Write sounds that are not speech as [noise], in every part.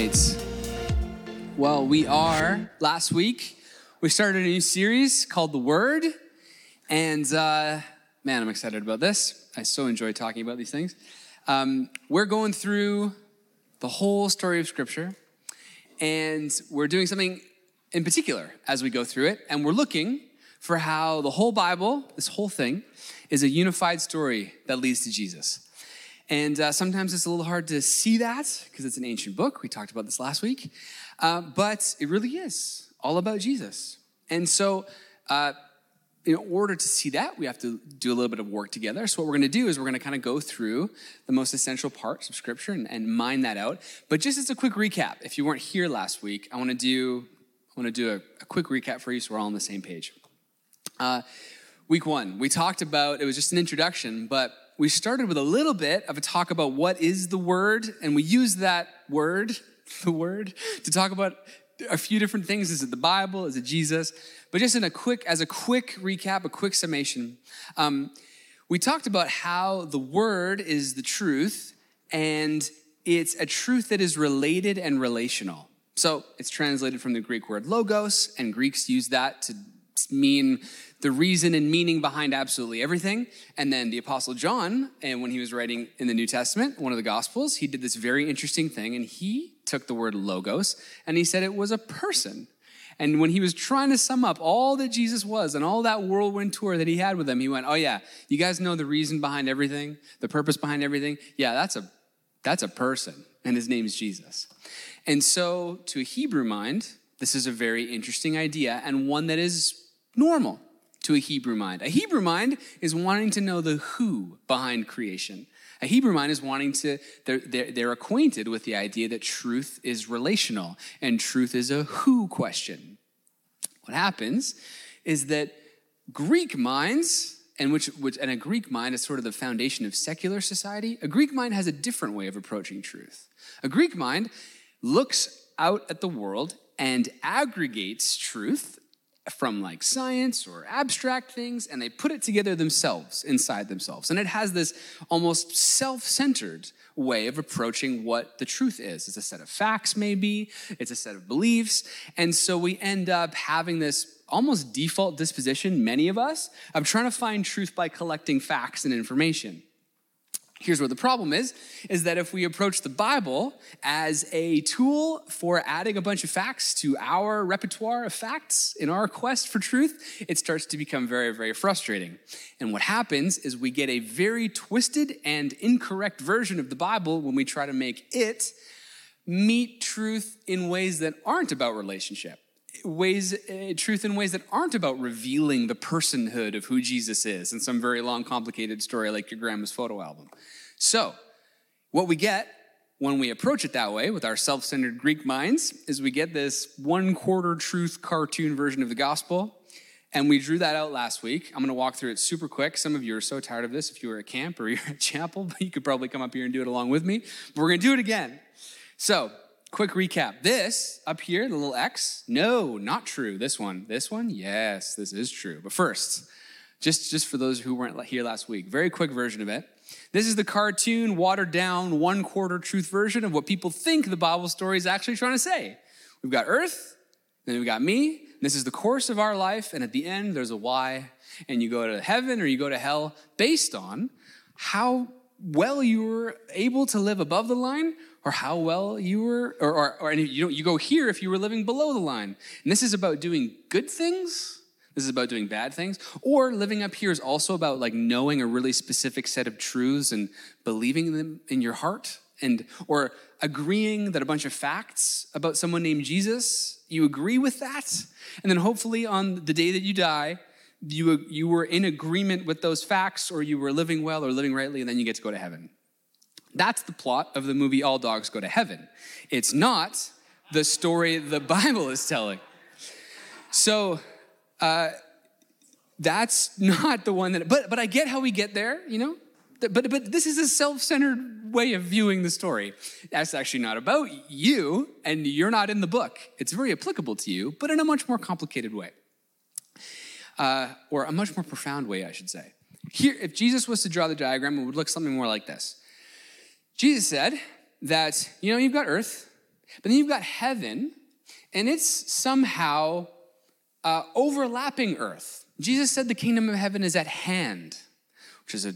right. Well, we are, last week, we started a new series called The Word. And uh, man, I'm excited about this. I so enjoy talking about these things. Um, we're going through the whole story of Scripture, and we're doing something in particular as we go through it. And we're looking for how the whole Bible, this whole thing, is a unified story that leads to Jesus. And uh, sometimes it's a little hard to see that because it's an ancient book. We talked about this last week. Uh, but it really is all about Jesus. And so, uh, in order to see that, we have to do a little bit of work together. So, what we're going to do is we're going to kind of go through the most essential parts of Scripture and, and mine that out. But just as a quick recap, if you weren't here last week, I want to do I want to do a, a quick recap for you so we're all on the same page. Uh, week one, we talked about it was just an introduction, but we started with a little bit of a talk about what is the word, and we used that word, [laughs] the word, to talk about a few different things. Is it the Bible? Is it Jesus? But just in a quick, as a quick recap, a quick summation, um, we talked about how the word is the truth, and it's a truth that is related and relational. So it's translated from the Greek word logos, and Greeks use that to mean the reason and meaning behind absolutely everything. And then the Apostle John, and when he was writing in the New Testament, one of the Gospels, he did this very interesting thing, and he took the word logos and he said it was a person. And when he was trying to sum up all that Jesus was and all that whirlwind tour that he had with them, he went, "Oh yeah, you guys know the reason behind everything, the purpose behind everything. Yeah, that's a that's a person, and his name is Jesus." And so, to a Hebrew mind, this is a very interesting idea and one that is normal to a Hebrew mind. A Hebrew mind is wanting to know the who behind creation. A Hebrew mind is wanting to, they're, they're, they're, acquainted with the idea that truth is relational and truth is a who question. What happens is that Greek minds, and which, which and a Greek mind is sort of the foundation of secular society, a Greek mind has a different way of approaching truth. A Greek mind looks out at the world and aggregates truth from like science or abstract things and they put it together themselves inside themselves. And it has this almost self centered way of approaching what the truth is. It's a set of facts, maybe, it's a set of beliefs. And so we end up having this almost default disposition, many of us, of trying to find truth by collecting facts and information. Here's what the problem is is that if we approach the Bible as a tool for adding a bunch of facts to our repertoire of facts in our quest for truth, it starts to become very, very frustrating. And what happens is we get a very twisted and incorrect version of the Bible when we try to make it meet truth in ways that aren't about relationship ways uh, truth in ways that aren't about revealing the personhood of who jesus is in some very long complicated story like your grandma's photo album. So what we get when we approach it that way with our self-centered greek minds is we get this one quarter truth cartoon version of the gospel and we drew that out last week. I'm going to walk through it super quick. Some of you are so tired of this. If you were at camp or [laughs] you're at chapel but you could probably come up here and do it along with me but we're going to do it again. So quick recap. This up here, the little X, no, not true. This one, this one, yes, this is true. But first, just, just for those who weren't here last week, very quick version of it. This is the cartoon, watered down, one quarter truth version of what people think the Bible story is actually trying to say. We've got earth, then we've got me. This is the course of our life, and at the end, there's a why, and you go to heaven or you go to hell based on how well you were able to live above the line or how well you were, or, or, or you, you go here if you were living below the line. And this is about doing good things. This is about doing bad things. Or living up here is also about like knowing a really specific set of truths and believing them in your heart. And or agreeing that a bunch of facts about someone named Jesus, you agree with that. And then hopefully on the day that you die, you, you were in agreement with those facts, or you were living well or living rightly, and then you get to go to heaven. That's the plot of the movie All Dogs Go to Heaven. It's not the story the [laughs] Bible is telling. So, uh, that's not the one that, but, but I get how we get there, you know? But, but this is a self centered way of viewing the story. That's actually not about you, and you're not in the book. It's very applicable to you, but in a much more complicated way. Uh, or a much more profound way, I should say. Here, if Jesus was to draw the diagram, it would look something more like this Jesus said that, you know, you've got earth, But then you've got heaven, and it's somehow uh, overlapping earth. Jesus said the kingdom of heaven is at hand, which is a,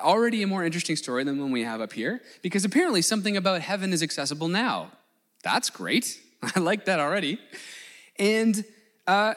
already a more interesting story than one we have up here, because apparently something about heaven is accessible now. That's great. [laughs] I like that already. And uh,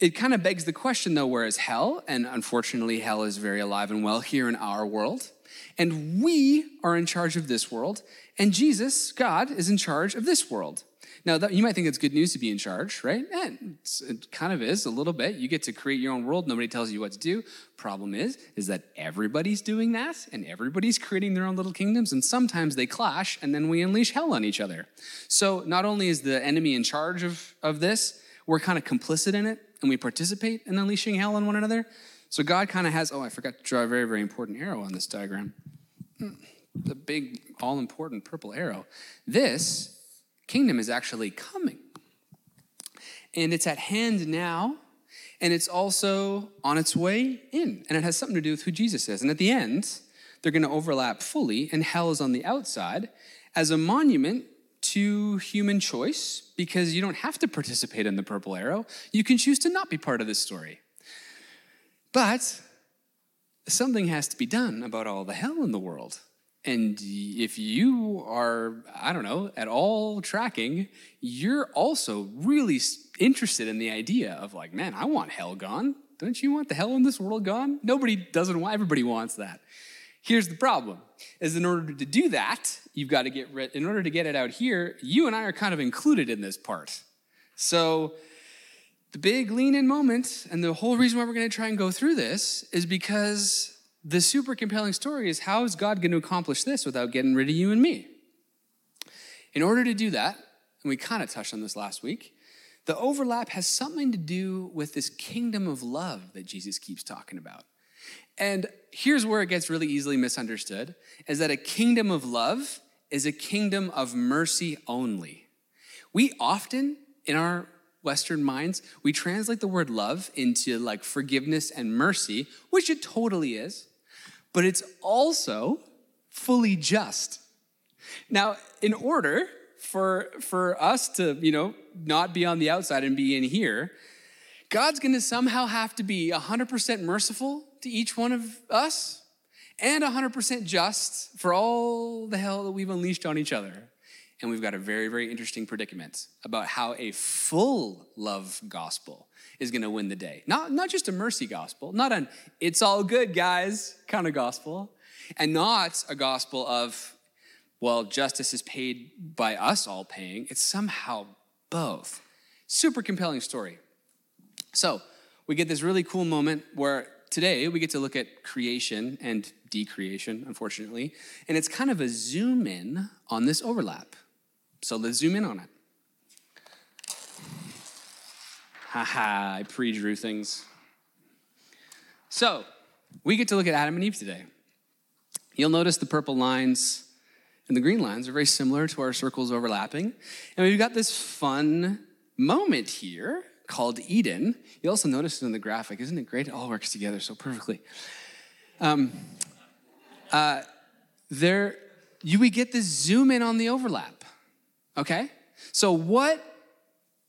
it kind of begs the question, though, where is hell? And unfortunately, hell is very alive and well here in our world. And we are in charge of this world, and Jesus, God, is in charge of this world. Now, that, you might think it's good news to be in charge, right? And it kind of is a little bit. You get to create your own world. Nobody tells you what to do. Problem is, is that everybody's doing that, and everybody's creating their own little kingdoms, and sometimes they clash, and then we unleash hell on each other. So not only is the enemy in charge of, of this, we're kind of complicit in it, and we participate in unleashing hell on one another. So God kind of has, oh, I forgot to draw a very, very important arrow on this diagram. Hmm, the big, all important purple arrow. This kingdom is actually coming. And it's at hand now, and it's also on its way in. And it has something to do with who Jesus is. And at the end, they're going to overlap fully, and hell is on the outside as a monument to human choice because you don't have to participate in the purple arrow. You can choose to not be part of this story. But something has to be done about all the hell in the world. And if you are, I don't know, at all tracking, you're also really interested in the idea of like, man, I want hell gone. Don't you want the hell in this world gone? Nobody doesn't want, everybody wants that. Here's the problem is in order to do that, you've got to get rid, in order to get it out here, you and I are kind of included in this part. So the big lean in moment, and the whole reason why we're going to try and go through this is because the super compelling story is how is God going to accomplish this without getting rid of you and me? In order to do that, and we kind of touched on this last week, the overlap has something to do with this kingdom of love that Jesus keeps talking about. And here's where it gets really easily misunderstood is that a kingdom of love is a kingdom of mercy only. We often in our Western minds, we translate the word love into like forgiveness and mercy, which it totally is but it's also fully just. Now, in order for, for us to, you know, not be on the outside and be in here, God's gonna somehow have to be 100% merciful to each one of us and 100% just for all the hell that we've unleashed on each other. And we've got a very, very interesting predicament about how a full love gospel is going to win the day. Not, not just a mercy gospel, not an it's all good, guys kind of gospel, and not a gospel of, well, justice is paid by us all paying. It's somehow both. Super compelling story. So, we get this really cool moment where today we get to look at creation and decreation, unfortunately, and it's kind of a zoom in on this overlap. So let's zoom in on it. Haha, I pre drew things. So, we get to look at Adam and Eve today. You'll notice the purple lines and the green lines are very similar to our circles overlapping. And we've got this fun moment here called Eden. You also notice it in the graphic. Isn't it great? It all works together so perfectly. Um, uh, there, you, we get this zoom in on the overlap. Okay? So, what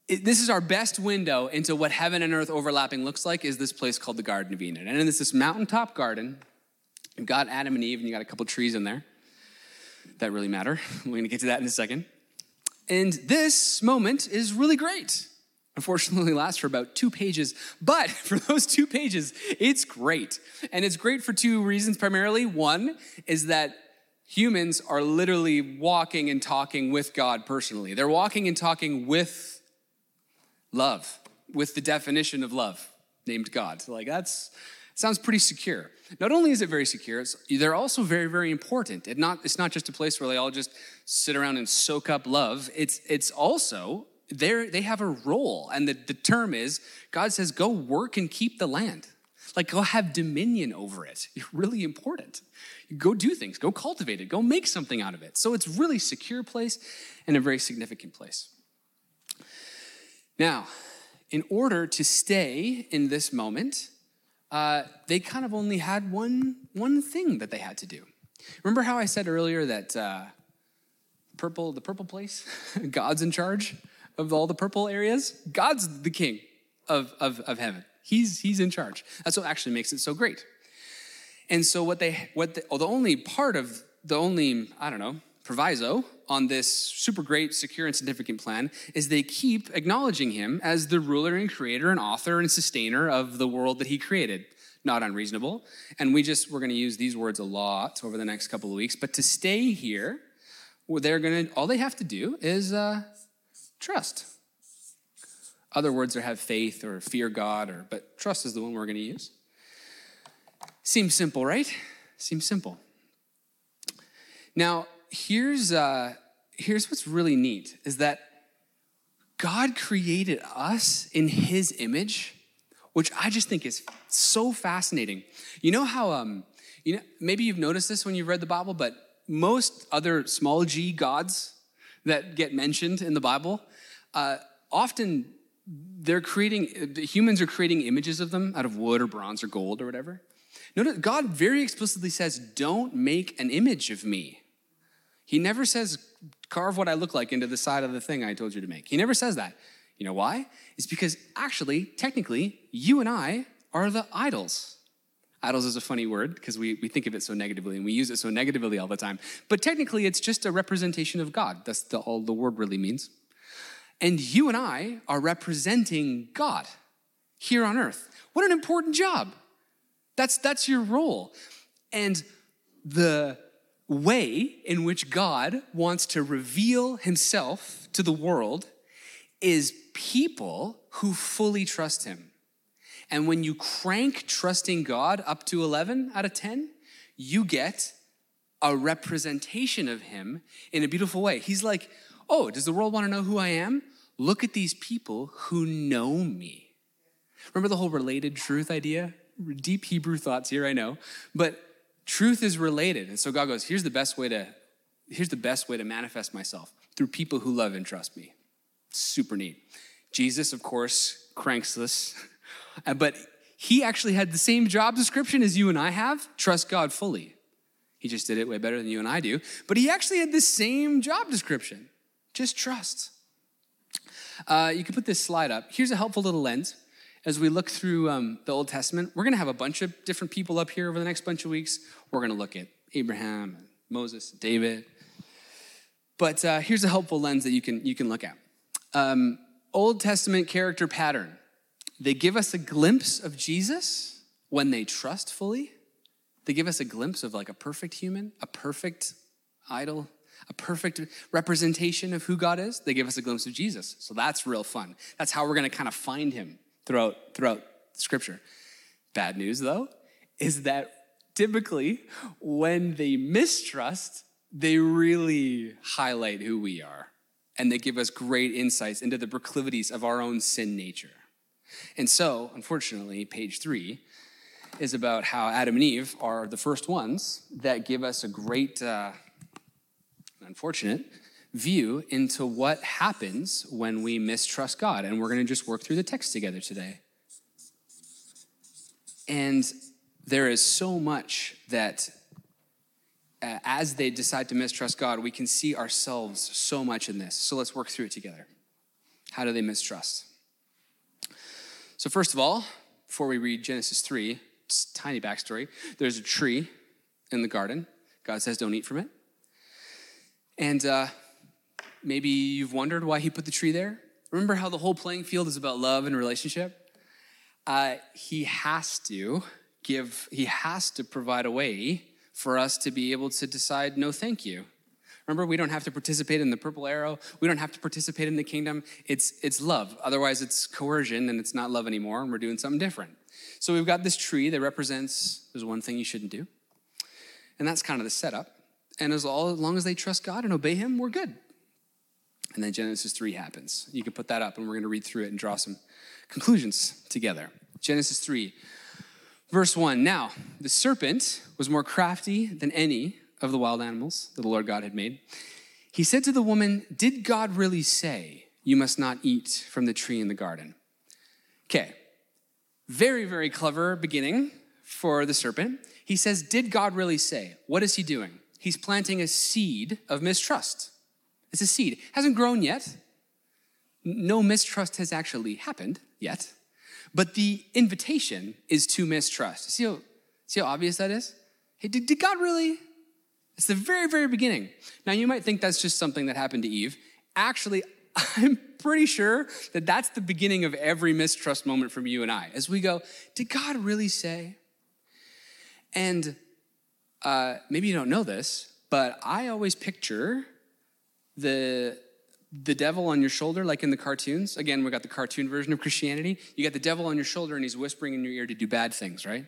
this is our best window into what heaven and earth overlapping looks like is this place called the Garden of Eden. And it's this mountaintop garden. You've got Adam and Eve, and you got a couple trees in there that really matter. [laughs] We're gonna get to that in a second. And this moment is really great. Unfortunately, lasts for about two pages, but [laughs] for those two pages, it's great. And it's great for two reasons primarily. One is that humans are literally walking and talking with God personally. They're walking and talking with love, with the definition of love named God. so Like that's sounds pretty secure. Not only is it very secure, they're also very, very important. It not, it's not just a place where they all just sit around and soak up love. It's, it's also, they they have a role. And the, the term is God says, go work and keep the land. Like, go have dominion over it. [laughs] You're really important. Go do things, go cultivate it, go make something out of it. So it's really secure place and a very significant place. Now, in order to stay in this moment, uh, they kind of only had one, one thing that they had to do. Remember how I said earlier that uh, purple, the purple place. [laughs] God's in charge of all the purple areas. God's the king of, of, of heaven. He's, he's in charge. That's what actually makes it so great. And so what they, what the, the only part of, the only, I don't know, proviso on this super great, secure, and significant plan is they keep acknowledging him as the ruler and creator and author and sustainer of the world that he created. Not unreasonable. And we just, we're going to use these words a lot over the next couple of weeks. But to stay here, they're going to, all they have to do is uh, trust. Other words are have faith or fear God, or but trust is the one we're going to use. Seems simple, right? Seems simple. Now, here's, uh, here's what's really neat is that God created us in his image, which I just think is so fascinating. You know how, um, you know, maybe you've noticed this when you've read the Bible, but most other small g gods that get mentioned in the Bible, uh, often they're creating, humans are creating images of them out of wood or bronze or gold or whatever. Notice God very explicitly says, Don't make an image of me. He never says, carve what I look like into the side of the thing I told you to make. He never says that. You know why? It's because actually, technically, you and I are the idols. Idols is a funny word because we, we think of it so negatively and we use it so negatively all the time. But technically, it's just a representation of God. That's the, all the word really means. And you and I are representing God here on earth. What an important job. That's, that's your role. And the way in which God wants to reveal himself to the world is people who fully trust him. And when you crank trusting God up to 11 out of 10, you get a representation of him in a beautiful way. He's like, Oh, does the world want to know who I am? Look at these people who know me. Remember the whole related truth idea? Deep Hebrew thoughts here, I know. But Truth is related. And so God goes, here's the best way to here's the best way to manifest myself through people who love and trust me. Super neat. Jesus, of course, cranks this, [laughs] but he actually had the same job description as you and I have trust God fully. He just did it way better than you and I do, but he actually had the same job description just trust. Uh, you can put this slide up. Here's a helpful little lens as we look through um, the Old Testament, we're going to have a bunch of different people up here over the next bunch of weeks. We're going to look at Abraham, Moses, David. But uh, here's a helpful lens that you can, you can look at. Um, Old Testament character pattern. They give us a glimpse of Jesus when they trust fully. They give us a glimpse of like a perfect human, a perfect idol, a perfect representation of who God is. They give us a glimpse of Jesus. So that's real fun. That's how we're going to kind of find him throughout, throughout Scripture. Bad news, though, is that typically when they mistrust, they really highlight who we are and they give us great insights into the proclivities of our own sin nature. And so, unfortunately, page three is about how Adam and Eve are the first ones that give us a great, uh, unfortunate view into what happens when we mistrust God. And we're going to just work through the text together today. And there is so much that uh, as they decide to mistrust God, we can see ourselves so much in this. So let's work through it together. How do they mistrust? So, first of all, before we read Genesis 3, it's tiny backstory. There's a tree in the garden. God says, don't eat from it. And uh, Maybe you've wondered why he put the tree there. Remember how the whole playing field is about love and relationship? Uh, he has to give, he has to provide a way for us to be able to decide, no, thank you. Remember, we don't have to participate in the purple arrow. We don't have to participate in the kingdom. It's, it's love. Otherwise, it's coercion and it's not love anymore, and we're doing something different. So we've got this tree that represents there's one thing you shouldn't do. And that's kind of the setup. And as, long as they trust God and obey Him, we're good. And then Genesis 3 happens. You can put that up, and we're going to read through it and draw some conclusions together. Genesis 3, verse 1. Now, the serpent was more crafty than any of the wild animals that the Lord God had made. He said to the woman, Did God really say, You must not eat from the tree in the garden? Okay, very, very clever beginning for the serpent. He says, Did God really say? What is he doing? He's planting a seed of mistrust It's a seed. It hasn't grown yet. No mistrust has actually happened yet. But the invitation is to mistrust. See how, see how obvious that is? Hey, did, did God really? It's the very, very beginning. Now, you might think that's just something that happened to Eve. Actually, [laughs] I'm pretty sure that that's the beginning of every mistrust moment from you and I as we go, Did God really say? And uh, maybe you don't know this, but I always picture the the devil on your shoulder, like in the cartoons. Again, we got the cartoon version of Christianity. You got the devil on your shoulder and he's whispering in your ear to do bad things, right?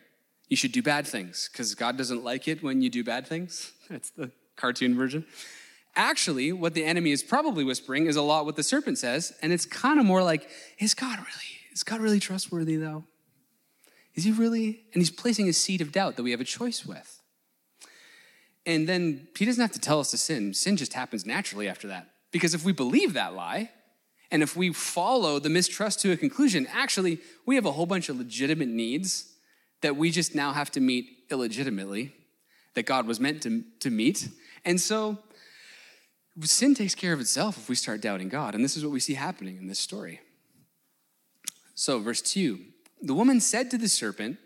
You should do bad things because God doesn't like it when you do bad things. [laughs] That's the cartoon version. Actually, what the enemy is probably whispering is a lot what the serpent says, and it's kind of more like, is God really, is God really trustworthy though? Is he really? And he's placing a seed of doubt that we have a choice with. And then he doesn't have to tell us to sin. Sin just happens naturally after that. Because if we believe that lie, and if we follow the mistrust to a conclusion, actually, we have a whole bunch of legitimate needs that we just now have to meet illegitimately, that God was meant to, to meet. And so, sin takes care of itself if we start doubting God. And this is what we see happening in this story. So, verse 2 the woman said to the serpent,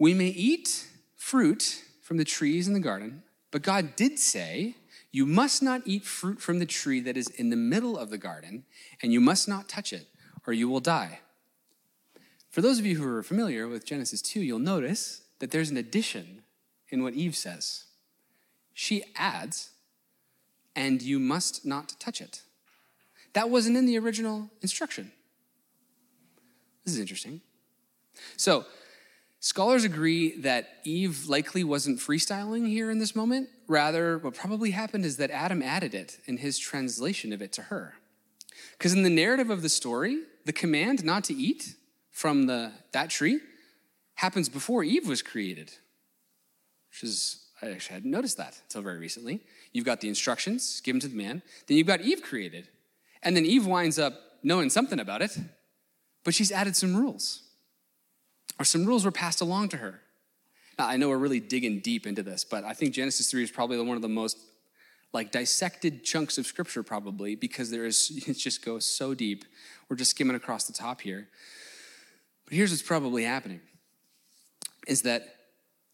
We may eat fruit from the trees in the garden, but God did say, You must not eat fruit from the tree that is in the middle of the garden, and you must not touch it, or you will die. For those of you who are familiar with Genesis 2, you'll notice that there's an addition in what Eve says. She adds, And you must not touch it. That wasn't in the original instruction. This is interesting. So, scholars agree that Eve likely wasn't freestyling here in this moment. Rather, what probably happened is that Adam added it in his translation of it to her. Because in the narrative of the story, the command not to eat from the, that tree happens before Eve was created, which is, I actually hadn't noticed that until very recently. You've got the instructions given to the man, then you've got Eve created. And then Eve winds up knowing something about it, but she's added some rules, or some rules were passed along to her. Now, I know we're really digging deep into this, but I think Genesis 3 is probably one of the most like dissected chunks of scripture probably because there is [laughs] it just goes so deep. We're just skimming across the top here. But here's what's probably happening is that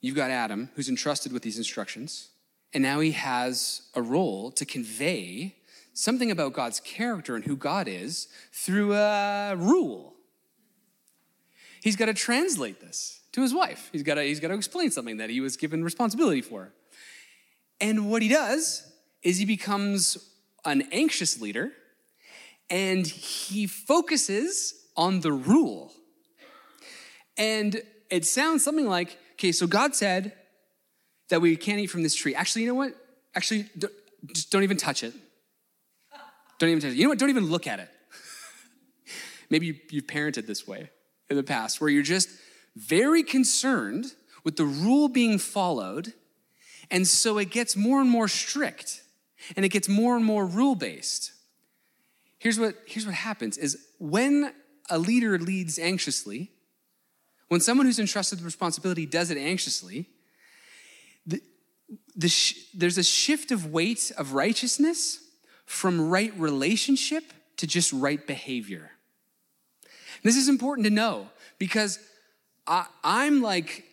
you've got Adam who's entrusted with these instructions, and now he has a role to convey something about God's character and who God is through a rule he's got to translate this to his wife. He's got to, he's got to explain something that he was given responsibility for. And what he does is he becomes an anxious leader and he focuses on the rule. And it sounds something like okay, so God said that we can't eat from this tree. Actually, you know what? Actually, don't, just don't even touch it. Don't even touch it. You know what? Don't even look at it. [laughs] Maybe you've parented this way in the past where you're just very concerned with the rule being followed. And so it gets more and more strict and it gets more and more rule based. Here's what, here's what happens is when a leader leads anxiously, when someone who's entrusted with responsibility does it anxiously, the, the sh- there's a shift of weight of righteousness from right relationship to just right behavior. This is important to know because I, I'm like,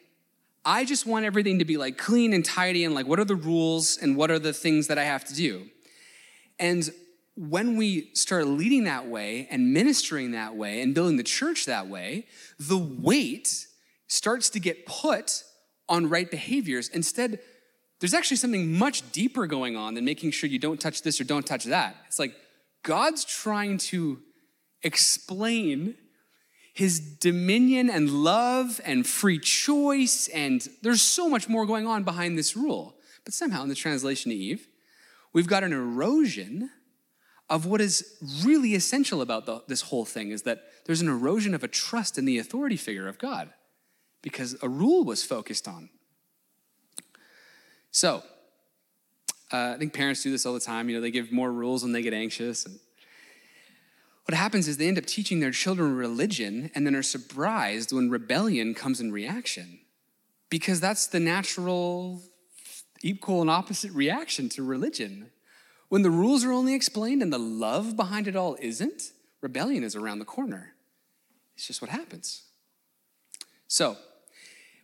I just want everything to be like clean and tidy and like, what are the rules and what are the things that I have to do? And when we start leading that way and ministering that way and building the church that way, the weight starts to get put on right behaviors. Instead, there's actually something much deeper going on than making sure you don't touch this or don't touch that. It's like God's trying to explain his dominion and love and free choice, and there's so much more going on behind this rule. But somehow, in the translation of Eve, we've got an erosion of what is really essential about the, this whole thing is that there's an erosion of a trust in the authority figure of God because a rule was focused on. So, uh, I think parents do this all the time. You know, they give more rules when they get anxious. And what happens is they end up teaching their children religion and then are surprised when rebellion comes in reaction because that's the natural equal and opposite reaction to religion When the rules are only explained and the love behind it all isn't, rebellion is around the corner. It's just what happens. So,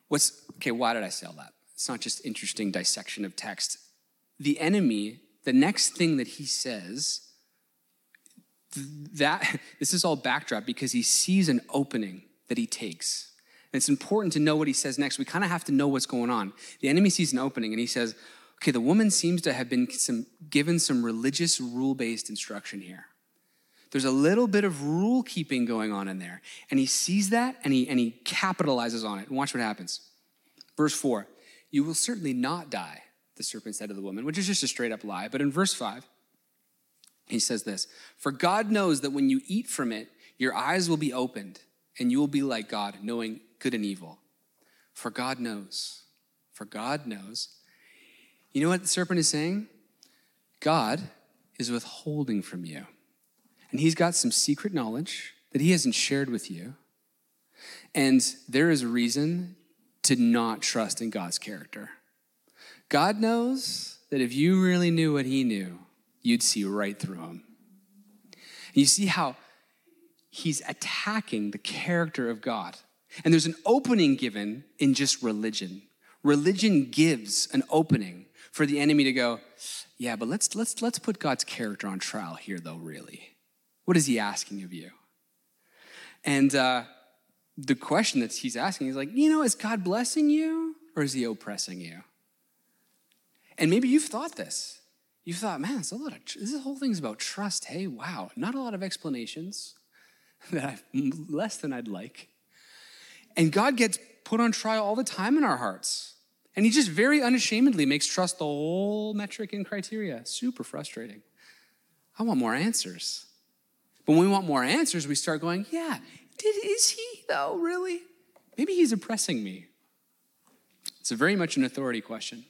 what's okay, why did I say all that? It's not just interesting dissection of text. The enemy, the next thing that he says, that [laughs] this is all backdrop because he sees an opening that he takes. And it's important to know what he says next. We kind of have to know what's going on. The enemy sees an opening and he says, okay, the woman seems to have been some, given some religious rule based instruction here. There's a little bit of rule keeping going on in there. And he sees that and he, and he capitalizes on it. And watch what happens. Verse 4 You will certainly not die, the serpent said to the woman, which is just a straight up lie. But in verse 5, he says this For God knows that when you eat from it, your eyes will be opened, and you will be like God, knowing good and evil. For God knows. For God knows. You know what the serpent is saying? God is withholding from you. And he's got some secret knowledge that he hasn't shared with you. And there is reason to not trust in God's character. God knows that if you really knew what he knew, you'd see right through him. You see how he's attacking the character of God. And there's an opening given in just religion. Religion gives an opening for the enemy to go, yeah, but let's let's let's put God's character on trial here, though. Really, what is He asking of you? And uh, the question that He's asking is like, you know, is God blessing you or is He oppressing you? And maybe you've thought this You've thought, man, it's a lot of, this whole thing's about trust. Hey, wow, not a lot of explanations [laughs] that I've less than I'd like. And God gets put on trial all the time in our hearts. And he just very unashamedly makes trust the whole metric and criteria. Super frustrating. I want more answers. But when we want more answers, we start going, yeah, did, is he though, really? Maybe he's oppressing me. It's very much an authority question.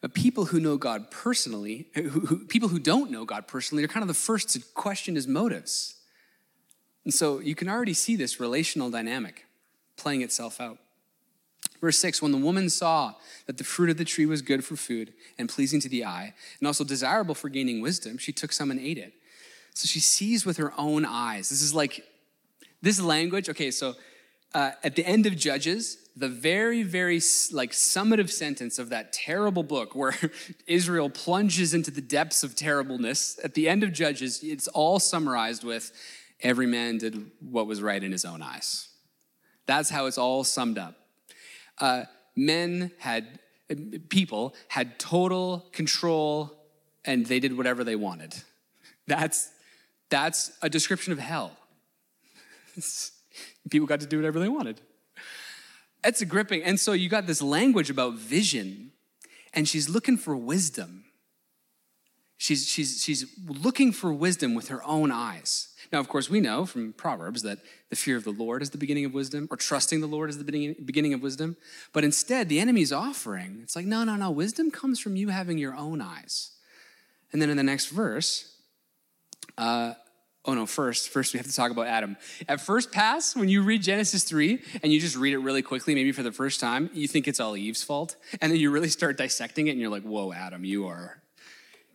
But people who know God personally, who, who, people who don't know God personally, are kind of the first to question his motives. And so you can already see this relational dynamic playing itself out. Verse 6 When the woman saw that the fruit of the tree was good for food and pleasing to the eye, and also desirable for gaining wisdom, she took some and ate it. So she sees with her own eyes. This is like, this language, okay, so uh, at the end of Judges, the very, very like summative sentence of that terrible book where [laughs] Israel plunges into the depths of terribleness. At the end of Judges, it's all summarized with every man did what was right in his own eyes. That's how it's all summed up. Uh, men had, people had total control and they did whatever they wanted. That's, that's a description of hell. [laughs] people got to do whatever they wanted. It's a gripping. And so you got this language about vision, and she's looking for wisdom. She's, she's, she's looking for wisdom with her own eyes. Now, of course, we know from Proverbs that the fear of the Lord is the beginning of wisdom, or trusting the Lord is the beginning, of wisdom. But instead, the enemy's offering, it's like, no, no, no, wisdom comes from you having your own eyes. And then in the next verse, uh, Oh no, first, first we have to talk about Adam. At first pass, when you read Genesis 3 and you just read it really quickly, maybe for the first time, you think it's all Eve's fault. And then you really start dissecting it and you're like, whoa, Adam, you are.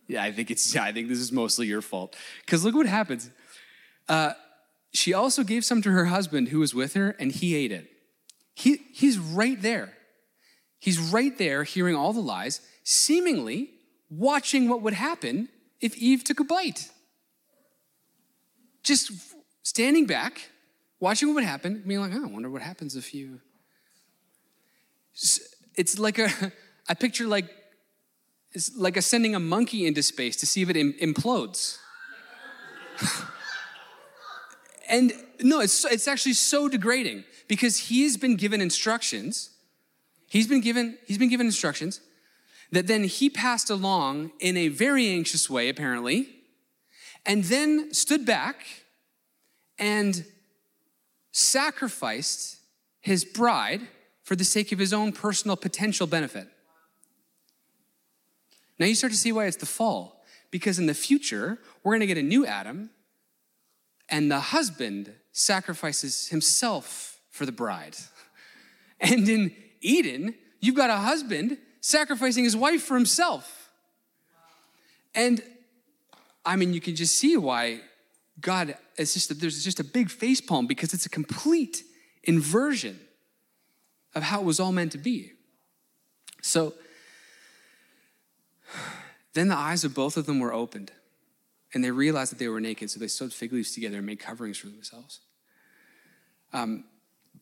Yeah, I think it's, yeah, I think this is mostly your fault. Because look what happens. Uh, she also gave some to her husband who was with her, and he ate it. He, he's right there. He's right there hearing all the lies, seemingly watching what would happen if Eve took a bite just standing back, watching what would happen, being like, oh, I wonder what happens if you. It's like a, [laughs] I picture like, it's like a sending a monkey into space to see if it implodes. [laughs] and no, it's, it's actually so degrading because he's been given instructions. He's been given, he's been given instructions that then he passed along in a very anxious way, apparently, and then stood back and sacrificed his bride for the sake of his own personal potential benefit. Now you start to see why it's the fall. Because in the future, we're to get a new Adam, and the husband sacrifices himself for the bride. [laughs] And in Eden, you've got a husband sacrificing his wife for himself. And I mean, you can just see why God, it's just, there's just a big facepalm because it's a complete inversion of how it was all meant to be. So [sighs] then the eyes of both of them were opened, and they realized that they were naked, so they sewed fig leaves together and made coverings for themselves. Um,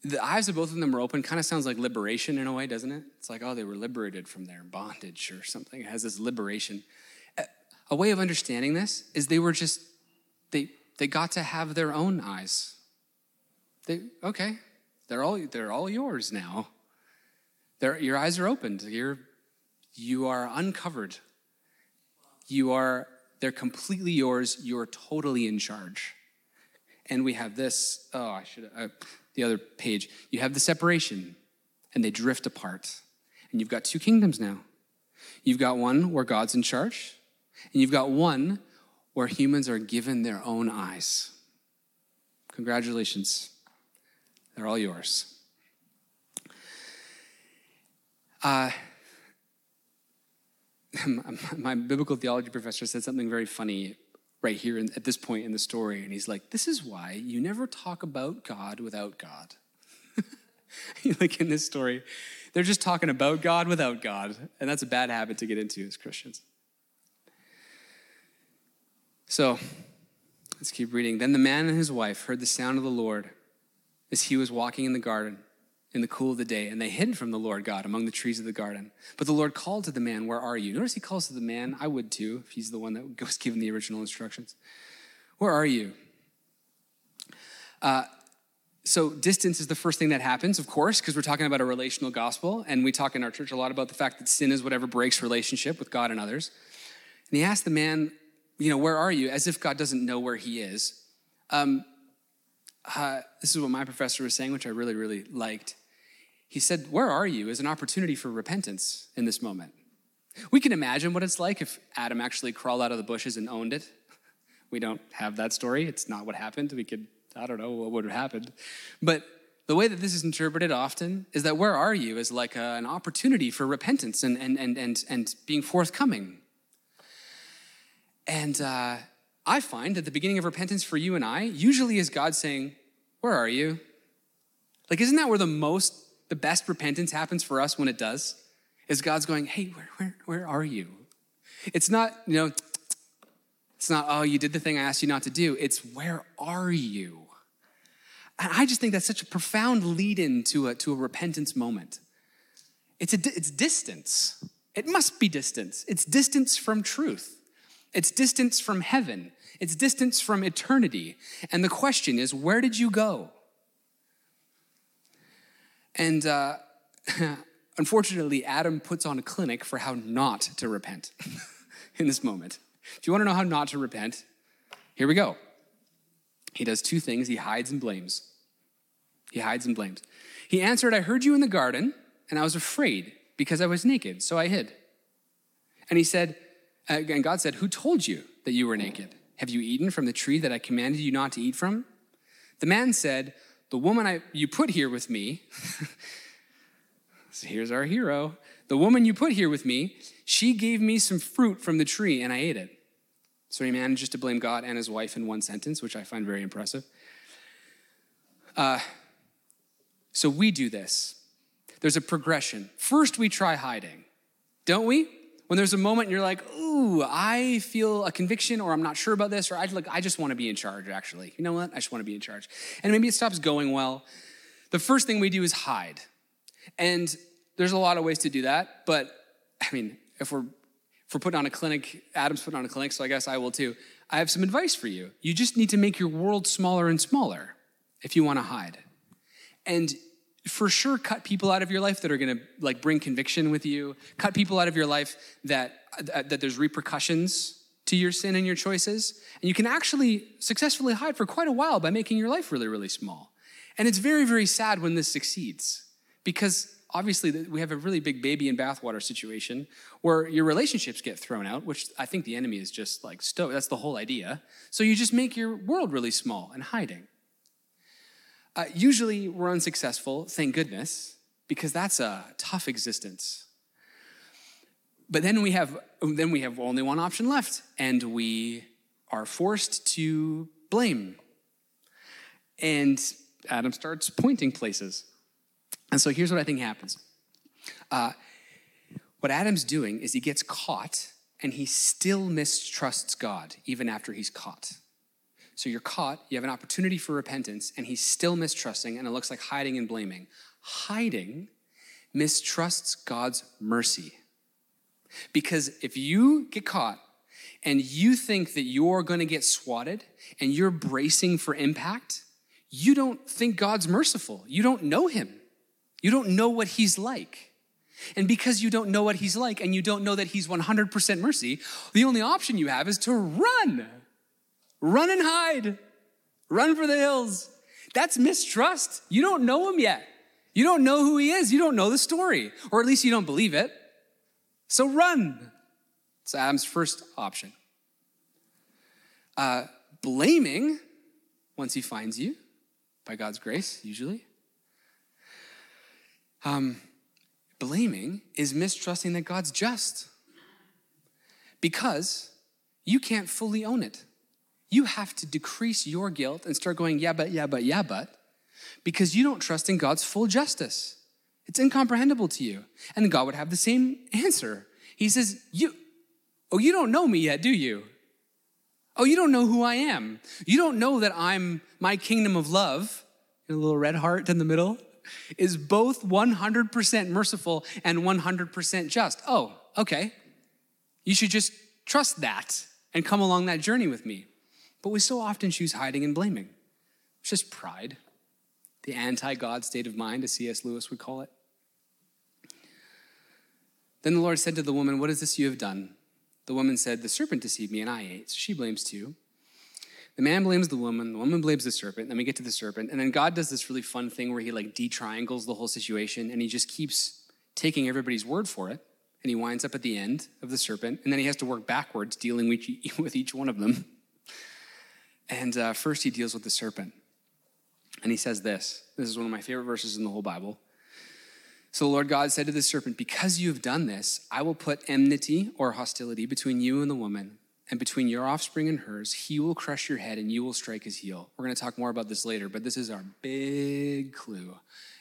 the eyes of both of them were open kind of sounds like liberation in a way, doesn't it? It's like, oh, they were liberated from their bondage or something. It has this liberation. A way of understanding this is they were just, they, they got to have their own eyes. They, okay, they're all, they're all yours now. They're, your eyes are opened. You're, you are uncovered. You are, they're completely yours. You're totally in charge. And we have this, oh, I should, uh, the other page. You have the separation, and they drift apart. And you've got two kingdoms now. You've got one where God's in charge, and you've got one where humans are given their own eyes. Congratulations. They're all yours. Uh, [laughs] my biblical theology professor said something very funny right here at this point in the story. And he's like, This is why you never talk about God without God. [laughs] like in this story, they're just talking about God without God. And that's a bad habit to get into as Christians. So let's keep reading. Then the man and his wife heard the sound of the Lord as he was walking in the garden in the cool of the day, and they hid from the Lord God among the trees of the garden. But the Lord called to the man, Where are you? Notice he calls to the man. I would too, if he's the one that [laughs] was given the original instructions. Where are you? Uh, so, distance is the first thing that happens, of course, because we're talking about a relational gospel, and we talk in our church a lot about the fact that sin is whatever breaks relationship with God and others. And he asked the man, You know, where are you? As if God doesn't know where he is. Um, uh, this is what my professor was saying, which I really, really liked. He said, Where are you? is an opportunity for repentance in this moment. We can imagine what it's like if Adam actually crawled out of the bushes and owned it. We don't have that story. It's not what happened. We could, I don't know what would have happened. But the way that this is interpreted often is that where are you is like a, an opportunity for repentance and, and, and, and, and being forthcoming. And uh, I find that the beginning of repentance for you and I usually is God saying, Where are you? Like, isn't that where the most, the best repentance happens for us when it does? Is God's going, Hey, where, where, where are you? It's not, you know, it's not, oh, you did the thing I asked you not to do. It's, Where are you? And I just think that's such a profound lead in to a, to a repentance moment. It's, a, it's distance. It must be distance. It's distance from truth. It's distance from heaven. It's distance from eternity. And the question is, where did you go? And uh, [laughs] unfortunately, Adam puts on a clinic for how not to repent [laughs] in this moment. If you want to know how not to repent, here we go. He does two things he hides and blames. He hides and blames. He answered, I heard you in the garden, and I was afraid because I was naked, so I hid. And he said, and God said, Who told you that you were naked? Have you eaten from the tree that I commanded you not to eat from? The man said, The woman I, you put here with me, [laughs] so here's our hero. The woman you put here with me, she gave me some fruit from the tree and I ate it. So he manages to blame God and his wife in one sentence, which I find very impressive. Uh, so we do this. There's a progression. First, we try hiding, don't we? When there's a moment you're like, ooh, I feel a conviction or I'm not sure about this, or I, like, I just want to be in charge, actually. You know what? I just want to be in charge. And maybe it stops going well. The first thing we do is hide. And there's a lot of ways to do that, but I mean, if we're if we're putting on a clinic, Adam's putting on a clinic, so I guess I will too. I have some advice for you. You just need to make your world smaller and smaller if you want to hide. And for sure cut people out of your life that are going to like bring conviction with you. Cut people out of your life that uh, that there's repercussions to your sin and your choices. And you can actually successfully hide for quite a while by making your life really really small. And it's very very sad when this succeeds because obviously we have a really big baby in bathwater situation where your relationships get thrown out which i think the enemy is just like stoked that's the whole idea. So you just make your world really small and hiding uh, usually we're unsuccessful, thank goodness, because that's a tough existence. but then we have then we have only one option left, and we are forced to blame. And Adam starts pointing places. And so here's what I think happens. Uh, what Adam's doing is he gets caught and he still mistrusts God even after he's caught. So you're caught, you have an opportunity for repentance, and he's still mistrusting, and it looks like hiding and blaming. Hiding mistrusts God's mercy. Because if you get caught and you think that you're going to get swatted and you're bracing for impact, you don't think God's merciful. You don't know him. You don't know what he's like. And because you don't know what he's like and you don't know that he's 100% mercy, the only option you have is to run. Run and hide. Run for the hills. That's mistrust. You don't know him yet. You don't know who he is. You don't know the story, or at least you don't believe it. So run. It's Adam's first option. Uh, blaming, once he finds you, by God's grace, usually. Um, blaming is mistrusting that God's just because you can't fully own it you have to decrease your guilt and start going, yeah, but, yeah, but, yeah, but, because you don't trust in God's full justice. It's incomprehensible to you. And God would have the same answer. He says, You, oh, you don't know me yet, do you? Oh, you don't know who I am. You don't know that I'm my kingdom of love, a little red heart in the middle, is both 100% merciful and 100% just. Oh, okay. You should just trust that and come along that journey with me. But we so often choose hiding and blaming. It's just pride, the anti God state of mind, as C.S. Lewis would call it. Then the Lord said to the woman, What is this you have done? The woman said, The serpent deceived me and I ate. So she blames too. The man blames the woman, the woman blames the serpent, then we get to the serpent, and then God does this really fun thing where he like de-triangles the whole situation and he just keeps taking everybody's word for it, and he winds up at the end of the serpent, and then he has to work backwards dealing with each [laughs] one of them. And uh, first, he deals with the serpent. And he says this this is one of my favorite verses in the whole Bible. So the Lord God said to the serpent, Because you have done this, I will put enmity or hostility between you and the woman, and between your offspring and hers. He will crush your head, and you will strike his heel. We're going to talk more about this later, but this is our big clue.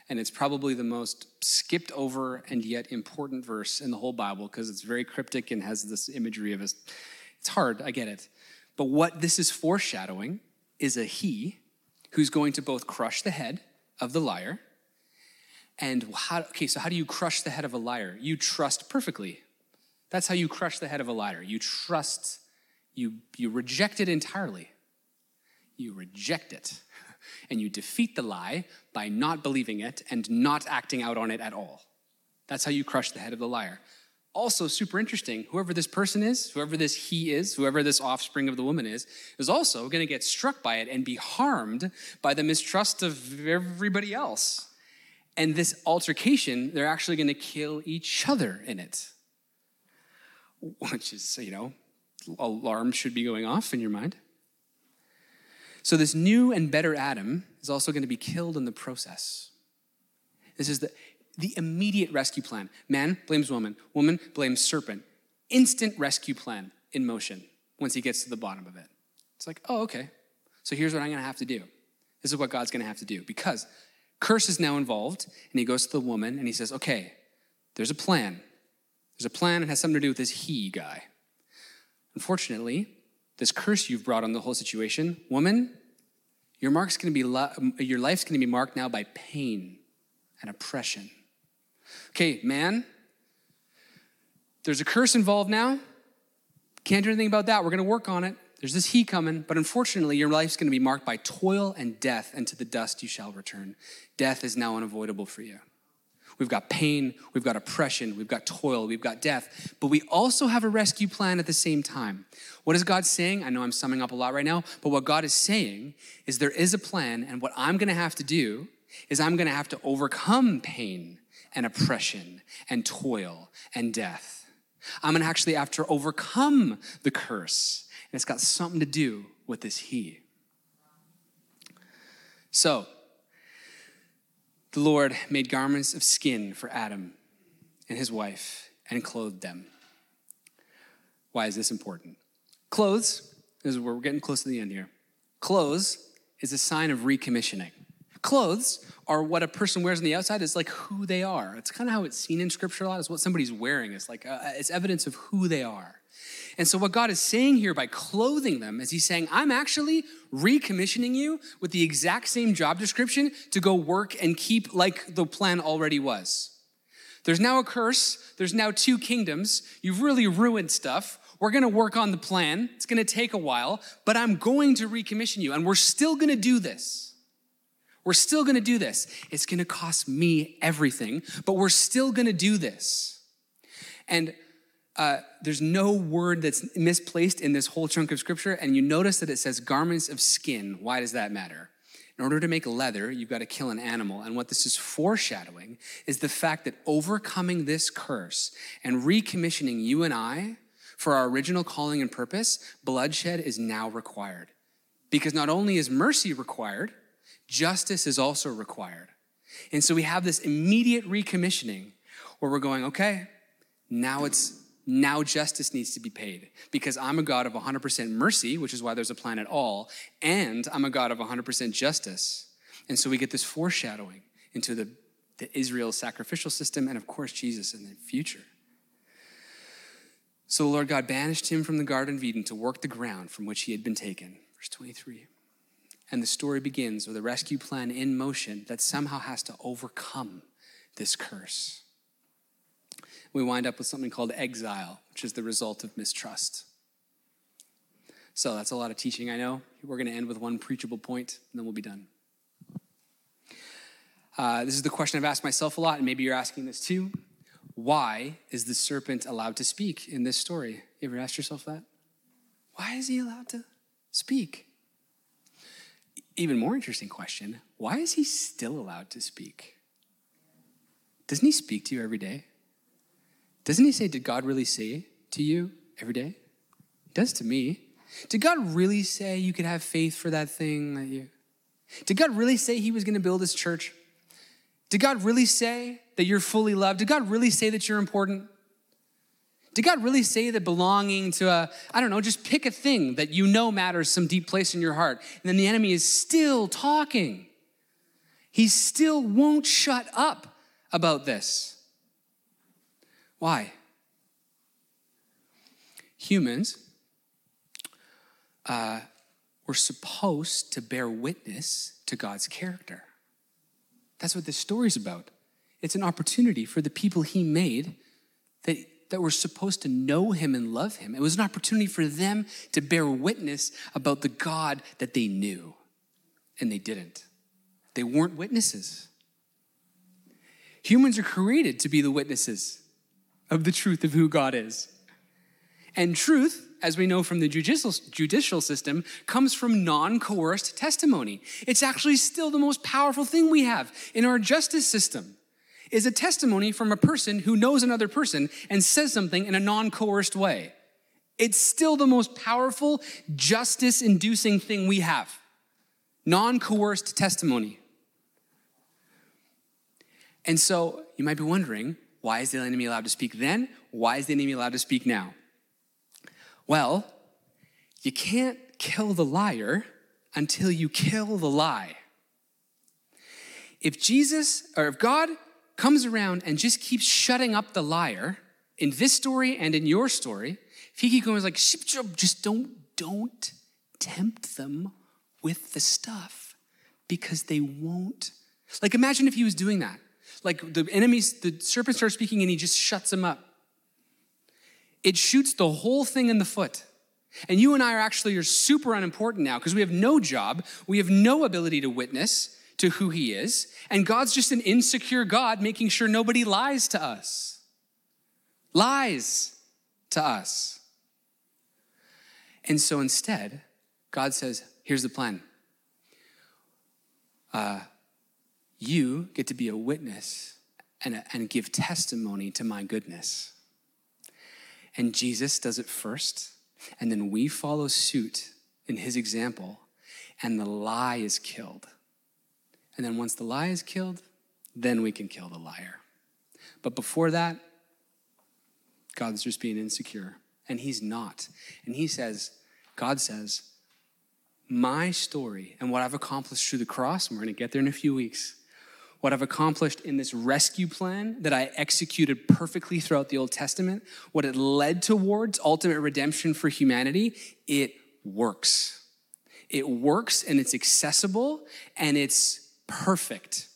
And it's probably the most skipped over and yet important verse in the whole Bible because it's very cryptic and has this imagery of us. It's hard, I get it. But what this is foreshadowing is a he who's going to both crush the head of the liar. And how, okay, so how do you crush the head of a liar? You trust perfectly. That's how you crush the head of a liar. You trust, you, you reject it entirely. You reject it. And you defeat the lie by not believing it and not acting out on it at all. That's how you crush the head of the liar also super interesting. Whoever this person is, whoever this he is, whoever this offspring of the woman is, is also going to get struck by it and be harmed by the mistrust of everybody else. And this altercation, they're actually going to kill each other in it. Which is, you know, alarm should be going off in your mind. So, this new and better Adam is also going to be killed in the process. This is the, the immediate rescue plan. Man blames woman, woman blames serpent. Instant rescue plan in motion once he gets to the bottom of it. It's like, oh, okay. So here's what I'm going to have to do. This is what God's going to have to do because curse is now involved. And he goes to the woman and he says, okay, there's a plan. There's a plan. And it has something to do with this he guy. Unfortunately, this curse you've brought on the whole situation, woman, your mark's going to be your life's going to be marked now by pain and oppression. Okay, man, there's a curse involved now. Can't do anything about that. We're going to work on it. There's this he coming, but unfortunately, your life's going to be marked by toil and death, and to the dust you shall return. Death is now unavoidable for you. We've got pain, we've got oppression, we've got toil, we've got death, but we also have a rescue plan at the same time. What is God saying? I know I'm summing up a lot right now, but what God is saying is there is a plan, and what I'm gonna have to do is I'm gonna have to overcome pain and oppression and toil and death. I'm gonna actually have to overcome the curse. And it's got something to do with this He. So, the Lord made garments of skin for Adam and his wife and clothed them. Why is this important? Clothes, this is where we're getting close to the end here. Clothes is a sign of recommissioning. Clothes are what a person wears on the outside is like who they are. It's kind of how it's seen in scripture a lot. Is what somebody's wearing. It's like uh, it's evidence of who they are. And so what God is saying here by clothing them is He's saying, I'm actually recommissioning you with the exact same job description to go work and keep like the plan already was. There's now a curse. There's now two kingdoms. You've really ruined stuff. We're going to work on the plan. It's going to take a while, but I'm going to recommission you. And we're still going to do this. We're still to do this. It's to cost me everything, but we're still to do this. And uh, there's no word that's misplaced in this whole chunk of scripture. And you notice that it says garments of skin. Why does that matter? In order to make leather, you've got to kill an animal. And what this is foreshadowing is the fact that overcoming this curse and recommissioning you and I for our original calling and purpose, bloodshed is now required. Because not only is mercy required, justice is also required. And so we have this immediate recommissioning where we're going, okay, now it's now justice needs to be paid because I'm a God of 100% mercy, which is why there's a plan at all, and I'm a God of 100% justice. And so we get this foreshadowing into the, the Israel sacrificial system and, of course, Jesus in the future. So the Lord God banished him from the Garden of Eden to work the ground from which he had been taken. Verse 23. And the story begins with a rescue plan in motion that somehow has to overcome this curse. We wind up with something called exile, which is the result of mistrust. So that's a lot of teaching, I know. We're going to end with one preachable point, and then we'll be done. Uh, this is the question I've asked myself a lot, and maybe you're asking this too why is the serpent allowed to speak in this story? You ever asked yourself that? Why is he allowed to speak? Even more interesting question why is he still allowed to speak? Doesn't he speak to you every day? Doesn't he say, Did God really say to you every day? He does to me. Did God really say you could have faith for that thing that you. Did God really say he was going to build his church? Did God really say that you're fully loved? Did God really say that you're important? Did God really say that belonging to a, I don't know, just pick a thing that you know matters some deep place in your heart, and then the enemy is still talking? He still won't shut up about this. Why? Humans uh, were supposed to bear witness to God's character. That's what this story's about. It's an opportunity for the people he made that, that were supposed to know him and love him. It was an opportunity for them to bear witness about the God that they knew. And they didn't. They weren't witnesses. Humans are created to be the witnesses of the truth of who God is. And truth as we know from the judicial, judicial system, comes from non coerced testimony. It's actually still the most powerful thing we have in our justice system is a testimony from a person who knows another person and says something in a non coerced way. It's still the most powerful justice inducing thing we have non coerced testimony. And so you might be wondering why is the enemy allowed to speak then? Why is the enemy allowed to speak now? Well, you can't kill the liar until you kill the lie. If Jesus, or if God comes around and just keeps shutting up the liar in this story and in your story, if he keeps going like, just don't, don't tempt them with the stuff because they won't. Like imagine if he was doing that. Like the enemies, the serpent starts speaking and he just shuts them up it shoots the whole thing in the foot. And you and I are actually are super unimportant now because we have no job, we have no ability to witness to who he is, and God's just an insecure God making sure nobody lies to us. Lies to us. And so instead, God says, here's the plan. Uh, you get to be a witness and, and give testimony to my goodness. And Jesus does it first, and then we follow suit in his example, and the lie is killed. And then once the lie is killed, then we can kill the liar. But before that, God's just being insecure and he's not. And he says, God says, my story and what I've accomplished through the cross, and we're going to get there in a few weeks, what I've accomplished in this rescue plan that I executed perfectly throughout the Old Testament, what it led towards ultimate redemption for humanity, it works. It works and it's accessible and it's perfect.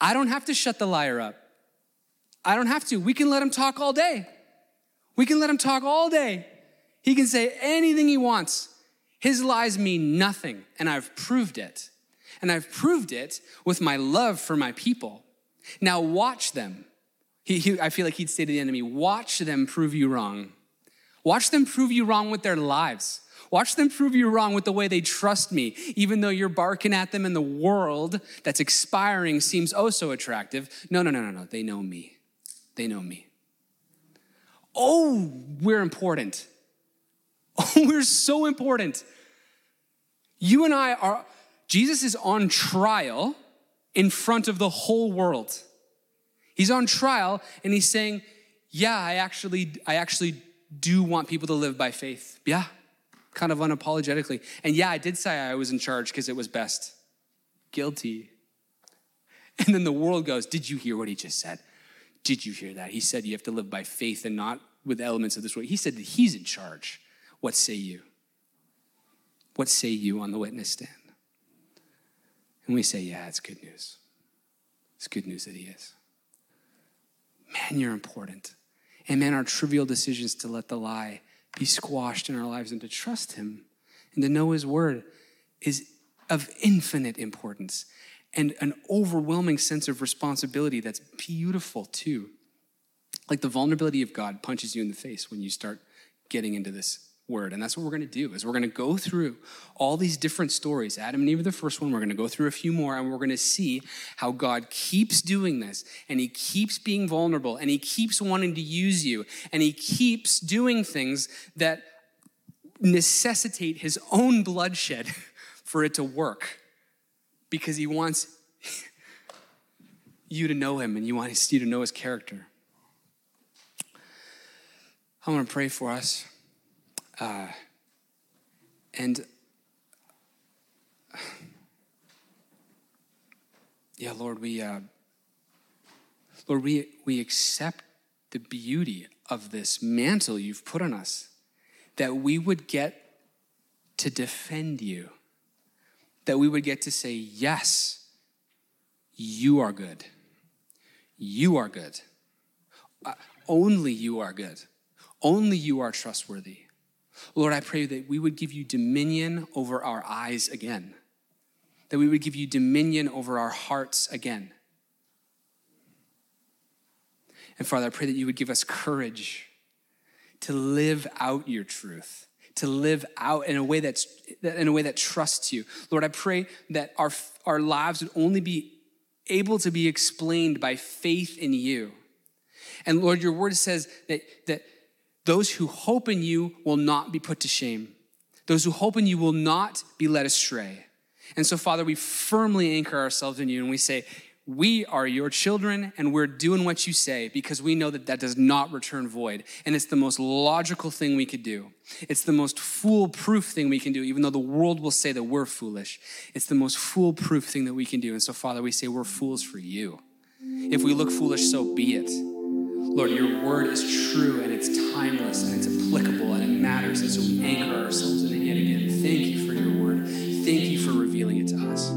I don't have to shut the liar up. I don't have to. We can let him talk all day. We can let him talk all day. He can say anything he wants. His lies mean nothing, and I've proved it. And I've proved it with my love for my people. Now watch them. He, he, I feel like he'd say to the enemy, Watch them prove you wrong. Watch them prove you wrong with their lives. Watch them prove you wrong with the way they trust me, even though you're barking at them and the world that's expiring seems oh so attractive. No, no, no, no, no. They know me. They know me. Oh, we're important. [laughs] Oh, we're so important. You and I are, Jesus is on trial in front of the whole world. He's on trial and he's saying, Yeah, I actually, I actually do want people to live by faith. Yeah, kind of unapologetically. And yeah, I did say I was in charge because it was best. Guilty. And then the world goes, Did you hear what he just said? Did you hear that? He said you have to live by faith and not with elements of this world. He said that he's in charge. What say you? What say you on the witness stand? And we say, Yeah, it's good news. It's good news that he is. Man, you're important. And man, our trivial decisions to let the lie be squashed in our lives and to trust him and to know his word is of infinite importance and an overwhelming sense of responsibility that's beautiful too. Like the vulnerability of God punches you in the face when you start getting into this word. And that's what we're going to do is we're going to go through all these different stories. Adam and Eve are the first one. We're going to go through a few more and we're going to see how God keeps doing this and he keeps being vulnerable and he keeps wanting to use you and he keeps doing things that necessitate his own bloodshed [laughs] for it to work because he wants [laughs] you to know him and he wants you to know his character. I want to pray for us. Uh, and yeah, Lord, we uh, Lord, we we accept the beauty of this mantle you've put on us, that we would get to defend you, that we would get to say, yes, you are good. You are good. Uh, only you are good. Only you are trustworthy. Lord, I pray that we would give you dominion over our eyes again, that we would give you dominion over our hearts again. And Father, I pray that you would give us courage to live out your truth, to live out in a way that's in a way that trusts you. Lord, I pray that our, our lives would only be able to be explained by faith in you. And Lord, your word says that, that those who hope in you will not be put to shame. Those who hope in you will not be led astray. And so, Father, we firmly anchor ourselves in you and we say, we are your children and we're doing what you say because we know that that does not return void. And it's the most logical thing we could do. It's the most foolproof thing we can do, even though the world will say that we're foolish. It's the most foolproof thing that we can do. And so, Father, we say we're fools for you. If we look foolish, so be it. Lord, your word is true and it's timeless and it's applicable and it matters. And so we anchor ourselves in it yet again. Thank you for your word. Thank you for revealing it to us.